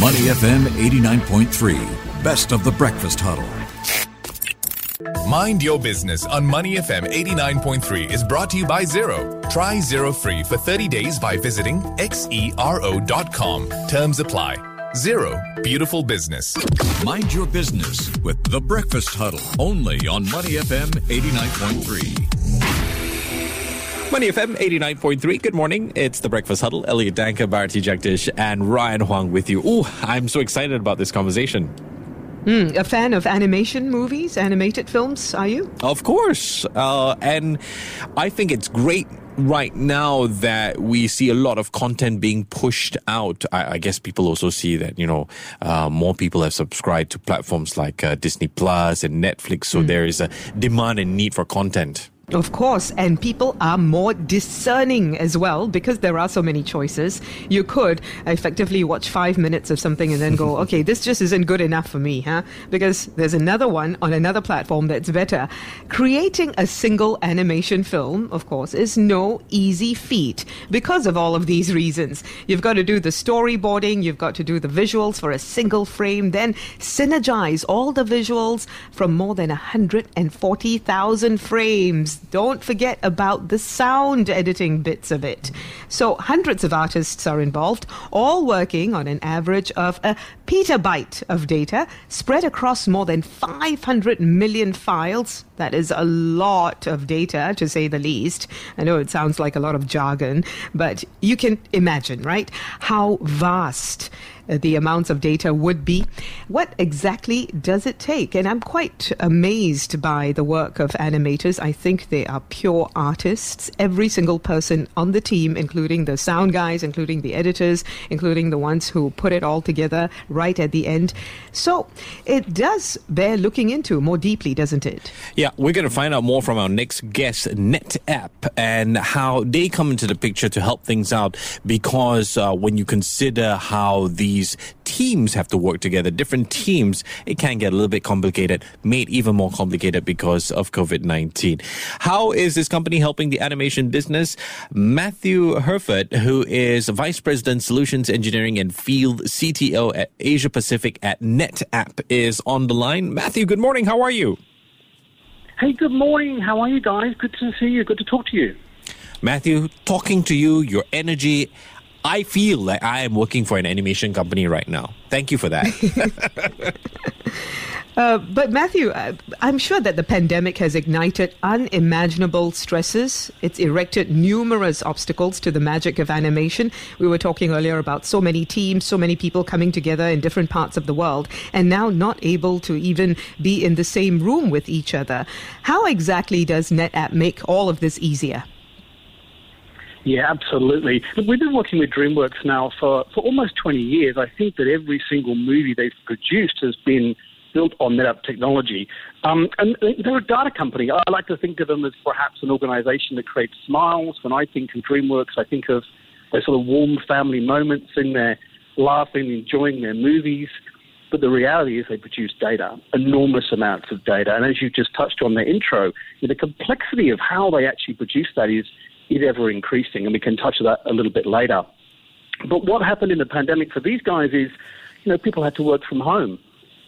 Money FM 89.3, best of the breakfast huddle. Mind Your Business on Money FM 89.3 is brought to you by Xero. Try Xero free for 30 days by visiting xero.com. Terms apply. Xero, beautiful business. Mind your business with the breakfast huddle only on Money FM 89.3. Money FM 89.3. Good morning. It's the Breakfast Huddle. Elliot Danker, Bharati Jagdish, and Ryan Huang with you. Ooh, I'm so excited about this conversation. Mm, a fan of animation movies, animated films, are you? Of course. Uh, and I think it's great right now that we see a lot of content being pushed out. I, I guess people also see that, you know, uh, more people have subscribed to platforms like uh, Disney Plus and Netflix. So mm. there is a demand and need for content. Of course, and people are more discerning as well because there are so many choices. You could effectively watch five minutes of something and then go, okay, this just isn't good enough for me, huh? Because there's another one on another platform that's better. Creating a single animation film, of course, is no easy feat because of all of these reasons. You've got to do the storyboarding, you've got to do the visuals for a single frame, then synergize all the visuals from more than 140,000 frames don't forget about the sound editing bits of it. So hundreds of artists are involved, all working on an average of a petabyte of data spread across more than 500 million files. That is a lot of data, to say the least. I know it sounds like a lot of jargon, but you can imagine, right? How vast the amounts of data would be. What exactly does it take? And I'm quite amazed by the work of animators. I think they are pure artists. Every single person on the team, including the sound guys, including the editors, including the ones who put it all together right at the end. So it does bear looking into more deeply, doesn't it? Yeah, we're going to find out more from our next guest, NetApp, and how they come into the picture to help things out because uh, when you consider how the these teams have to work together, different teams, it can get a little bit complicated, made even more complicated because of COVID 19. How is this company helping the animation business? Matthew Hurford, who is Vice President Solutions Engineering and Field CTO at Asia Pacific at NetApp, is on the line. Matthew, good morning. How are you? Hey, good morning. How are you guys? Good to see you. Good to talk to you. Matthew, talking to you, your energy. I feel like I am working for an animation company right now. Thank you for that. Uh, but Matthew, uh, I'm sure that the pandemic has ignited unimaginable stresses. It's erected numerous obstacles to the magic of animation. We were talking earlier about so many teams, so many people coming together in different parts of the world, and now not able to even be in the same room with each other. How exactly does NetApp make all of this easier? Yeah, absolutely. We've been working with DreamWorks now for, for almost 20 years. I think that every single movie they've produced has been built on NetApp technology. Um, and they're a data company. I like to think of them as perhaps an organization that creates smiles. When I think of DreamWorks, I think of those sort of warm family moments in there, laughing, enjoying their movies. But the reality is they produce data, enormous amounts of data. And as you just touched on the intro, the complexity of how they actually produce that is is ever increasing, and we can touch that a little bit later. But what happened in the pandemic for these guys is, you know, people had to work from home,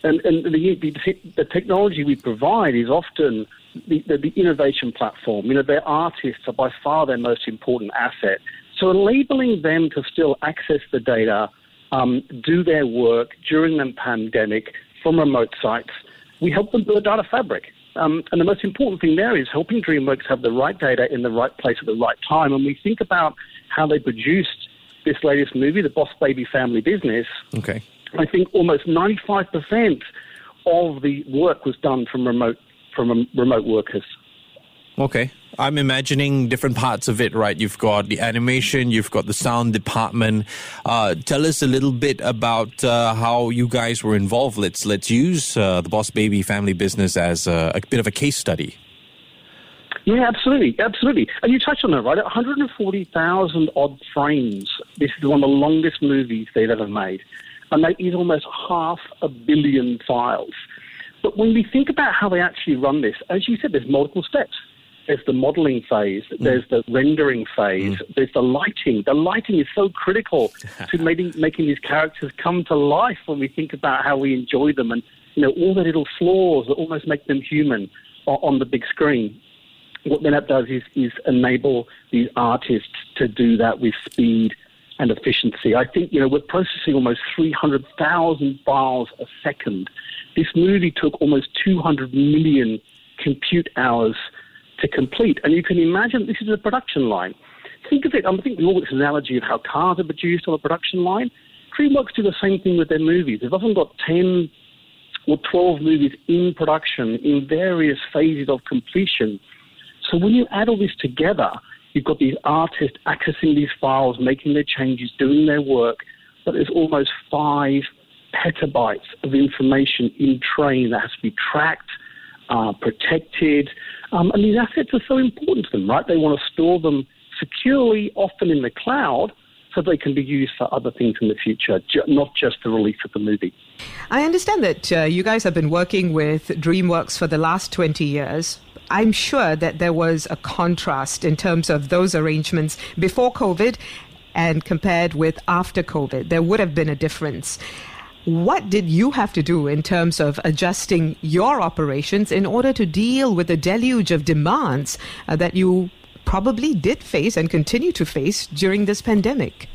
and and the the, the technology we provide is often the, the, the innovation platform. You know, their artists are by far their most important asset. So enabling them to still access the data, um, do their work during the pandemic from remote sites, we help them build a data fabric. Um, and the most important thing there is helping DreamWorks have the right data in the right place at the right time. And we think about how they produced this latest movie, The Boss Baby Family Business. Okay. I think almost 95% of the work was done from remote from remote workers. Okay. I'm imagining different parts of it, right? You've got the animation, you've got the sound department. Uh, tell us a little bit about uh, how you guys were involved. Let's let's use uh, the Boss Baby family business as a, a, bit of a case study. Yeah, absolutely, absolutely. And you touched on that, right? 140,000 odd frames. This is one of the longest movies they've ever made, and that is almost half a billion files. But when we think about how they actually run this, as you said, there's multiple steps there's the modeling phase, mm. there's the rendering phase, mm. there's the lighting. The lighting is so critical to making, making these characters come to life when we think about how we enjoy them and, you know, all the little flaws that almost make them human o- on the big screen. What NetApp does is, is enable these artists to do that with speed and efficiency. I think, you know, we're processing almost 300,000 files a second. This movie took almost 200 million compute hours to complete. And you can imagine this is a production line. Think of it, I think we all this analogy of how cars are produced on a production line. DreamWorks do the same thing with their movies. They've often got 10 or 12 movies in production in various phases of completion. So when you add all this together, you've got these artists accessing these files, making their changes, doing their work, but there's almost five petabytes of information in train that has to be tracked, uh, protected. Um, and these assets are so important to them, right? They want to store them securely, often in the cloud, so they can be used for other things in the future, not just the release of the movie. I understand that uh, you guys have been working with DreamWorks for the last 20 years. I'm sure that there was a contrast in terms of those arrangements before COVID and compared with after COVID. There would have been a difference. What did you have to do in terms of adjusting your operations in order to deal with the deluge of demands uh, that you probably did face and continue to face during this pandemic?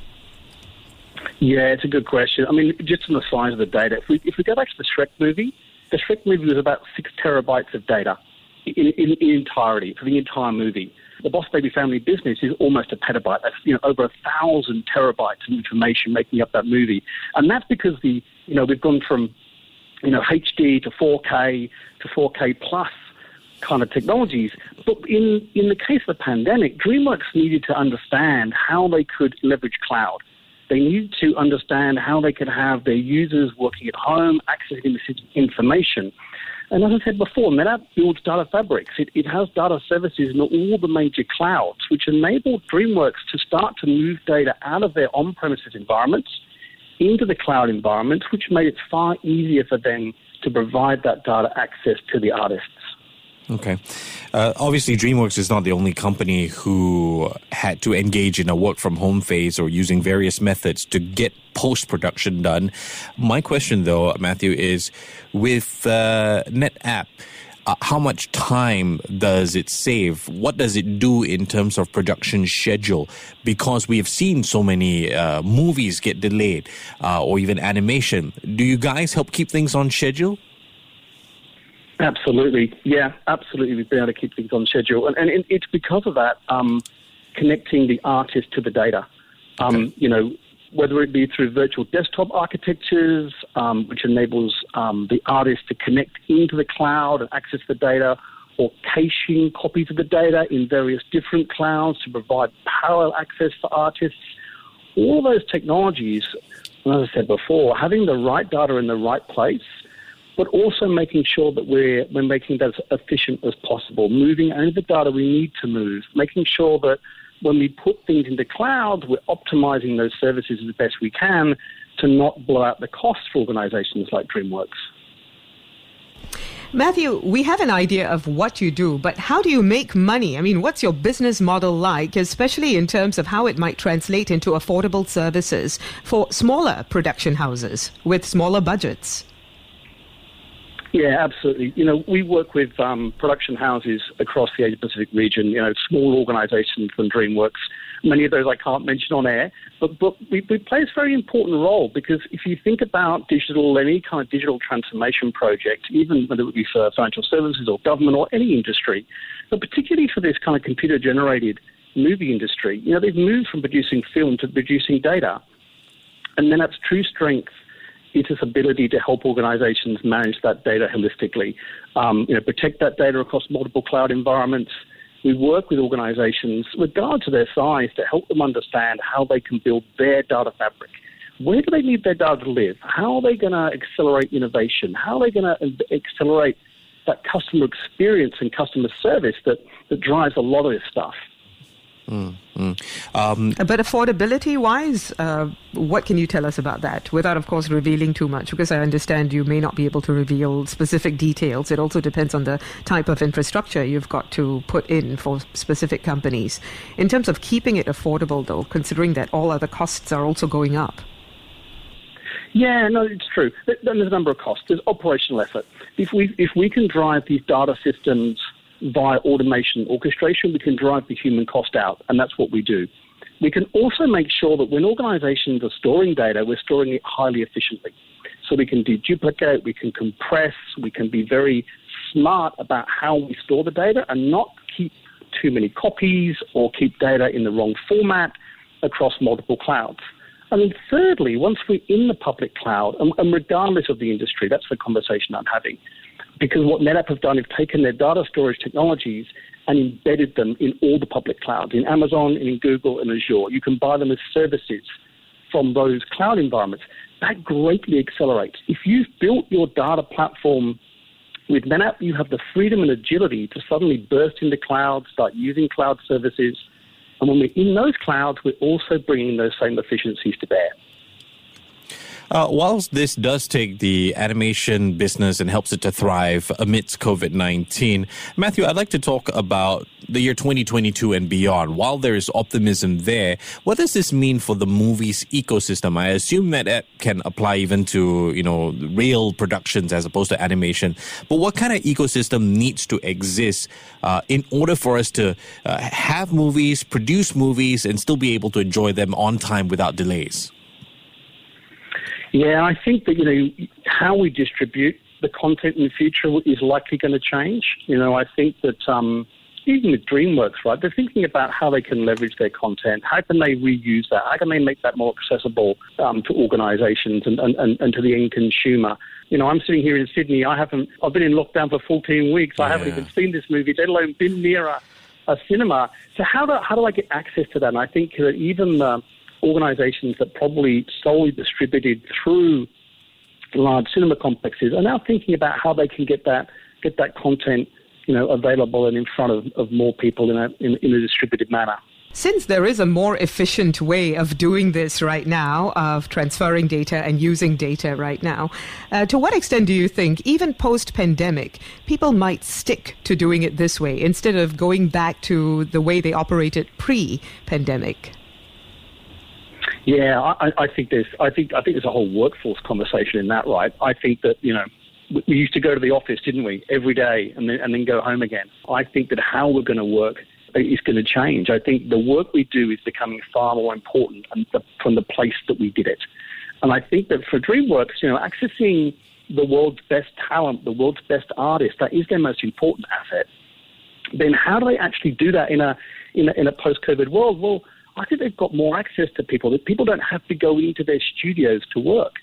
Yeah, it's a good question. I mean, just on the size of the data, if we, if we go back to the Shrek movie, the Shrek movie was about six terabytes of data in, in, in entirety for the entire movie. The Boss Baby Family Business is almost a petabyte. That's you know over a thousand terabytes of information making up that movie, and that's because the you know we've gone from you know HD to 4K to 4K plus kind of technologies. But in in the case of the pandemic, DreamWorks needed to understand how they could leverage cloud. They needed to understand how they could have their users working at home, accessing this information. And as I said before, NetApp builds data fabrics. It, it has data services in all the major clouds, which enabled DreamWorks to start to move data out of their on-premises environments into the cloud environments, which made it far easier for them to provide that data access to the artists. Okay. Uh, obviously, DreamWorks is not the only company who had to engage in a work from home phase or using various methods to get post production done. My question, though, Matthew, is with uh, NetApp, uh, how much time does it save? What does it do in terms of production schedule? Because we have seen so many uh, movies get delayed uh, or even animation. Do you guys help keep things on schedule? Absolutely, yeah, absolutely. We've been able to keep things on schedule, and, and it's because of that um, connecting the artist to the data. Um, okay. You know, whether it be through virtual desktop architectures, um, which enables um, the artist to connect into the cloud and access the data, or caching copies of the data in various different clouds to provide parallel access for artists. All those technologies, as I said before, having the right data in the right place but also making sure that we're, we're making that as efficient as possible, moving only the data we need to move, making sure that when we put things into cloud, we're optimizing those services as best we can to not blow out the cost for organizations like DreamWorks. Matthew, we have an idea of what you do, but how do you make money? I mean, what's your business model like, especially in terms of how it might translate into affordable services for smaller production houses with smaller budgets? Yeah, absolutely. You know, we work with um, production houses across the Asia Pacific region, you know, small organizations than DreamWorks. Many of those I can't mention on air, but, but we, we play a very important role because if you think about digital, any kind of digital transformation project, even whether it be for financial services or government or any industry, but particularly for this kind of computer generated movie industry, you know, they've moved from producing film to producing data. And then that's true strength its ability to help organizations manage that data holistically, um, you know, protect that data across multiple cloud environments. We work with organizations, regard to their size, to help them understand how they can build their data fabric. Where do they need their data to live? How are they going to accelerate innovation? How are they going to accelerate that customer experience and customer service that, that drives a lot of this stuff? Mm, Um, but affordability wise, uh, what can you tell us about that without, of course, revealing too much? Because I understand you may not be able to reveal specific details. It also depends on the type of infrastructure you've got to put in for specific companies. In terms of keeping it affordable, though, considering that all other costs are also going up. Yeah, no, it's true. There's a number of costs. There's operational effort. If we if we can drive these data systems via automation orchestration, we can drive the human cost out, and that's what we do. We can also make sure that when organizations are storing data, we're storing it highly efficiently. So we can deduplicate, we can compress, we can be very smart about how we store the data and not keep too many copies or keep data in the wrong format across multiple clouds. And then thirdly, once we're in the public cloud, and, regardless of the industry, that's the conversation I'm having, because what NetApp have done is taken their data storage technologies and embedded them in all the public clouds, in Amazon, in Google, and Azure. You can buy them as services from those cloud environments. That greatly accelerates. If you've built your data platform with NetApp, you have the freedom and agility to suddenly burst into cloud, start using cloud services. And when we're in those clouds, we're also bringing those same efficiencies to bear. Uh, whilst this does take the animation business and helps it to thrive amidst COVID 19, Matthew, I'd like to talk about the year 2022 and beyond. While there is optimism there, what does this mean for the movies ecosystem? I assume that it can apply even to, you know, real productions as opposed to animation. But what kind of ecosystem needs to exist uh, in order for us to uh, have movies, produce movies, and still be able to enjoy them on time without delays? Yeah, I think that, you know, how we distribute the content in the future is likely going to change. You know, I think that um, even with DreamWorks, right, they're thinking about how they can leverage their content. How can they reuse that? How can they make that more accessible um, to organizations and, and, and, to the end consumer? You know, I'm sitting here in Sydney. I haven't, I've been in lockdown for 14 weeks. Yeah. I haven't even seen this movie, let alone been near a, a cinema. So how do, how do I get access to that? And I think that even uh, organisations that probably solely distributed through large cinema complexes are now thinking about how they can get that get that content you know available and in front of, of more people in a in, in a distributed manner. Since there is a more efficient way of doing this right now, of transferring data and using data right now, uh, to what extent do you think, even post pandemic, people might stick to doing it this way instead of going back to the way they operated pre pandemic? Yeah, I, I think there's I think I think there's a whole workforce conversation in that, right? I think that you know we used to go to the office, didn't we, every day, and then and then go home again. I think that how we're going to work is going to change. I think the work we do is becoming far more important from the place that we did it. And I think that for DreamWorks, you know, accessing the world's best talent, the world's best artists, that is their most important asset. Then how do they actually do that in a in a, in a post-COVID world? Well I think they've got more access to people. That people don't have to go into their studios to work.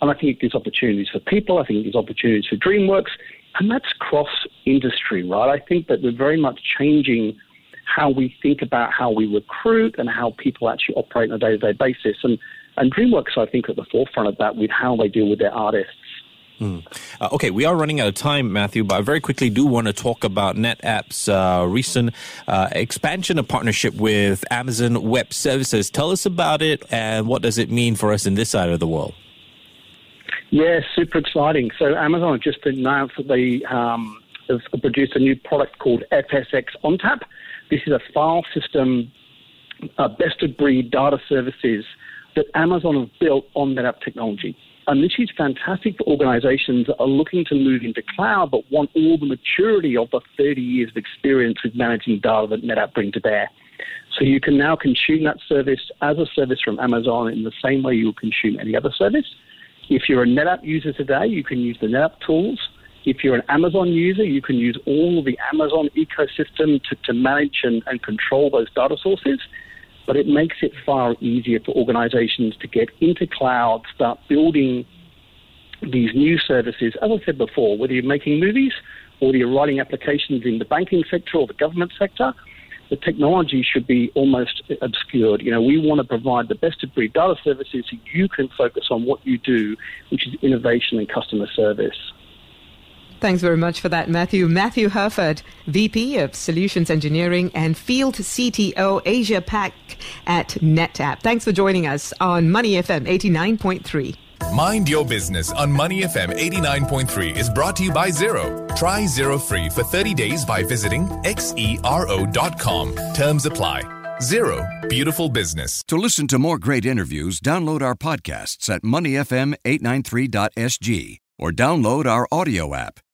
And I think it gives opportunities for people. I think it gives opportunities for DreamWorks. And that's cross industry, right? I think that we're very much changing how we think about how we recruit and how people actually operate on a day to day basis. And, and DreamWorks, I think, at the forefront of that with how they deal with their artists Mm. Uh, okay, we are running out of time, Matthew, but I very quickly do want to talk about NetApp's uh, recent uh, expansion of partnership with Amazon Web Services. Tell us about it and what does it mean for us in this side of the world? Yeah, super exciting. So Amazon just announced that they um, have produced a new product called FSx ONTAP. This is a file system, uh, best of breed data services that Amazon have built on NetApp technology. And this is fantastic for organizations that are looking to move into cloud but want all the maturity of the 30 years of experience with managing data that NetApp bring to bear. So you can now consume that service as a service from Amazon in the same way you'll consume any other service. If you're a NetApp user today, you can use the NetApp tools. If you're an Amazon user, you can use all the Amazon ecosystem to, to manage and, and control those data sources but it makes it far easier for organizations to get into cloud, start building these new services. As I said before, whether you're making movies or you're writing applications in the banking sector or the government sector, the technology should be almost obscured. You know, we want to provide the best of breed data services so you can focus on what you do, which is innovation and customer service. Thanks very much for that, Matthew. Matthew Hurford, VP of Solutions Engineering and Field CTO Asia Pac at NetApp. Thanks for joining us on Money FM 89.3. Mind Your Business on Money FM 89.3 is brought to you by Xero. Try Xero free for 30 days by visiting xero.com. Terms apply. Xero, beautiful business. To listen to more great interviews, download our podcasts at moneyfm893.sg or download our audio app.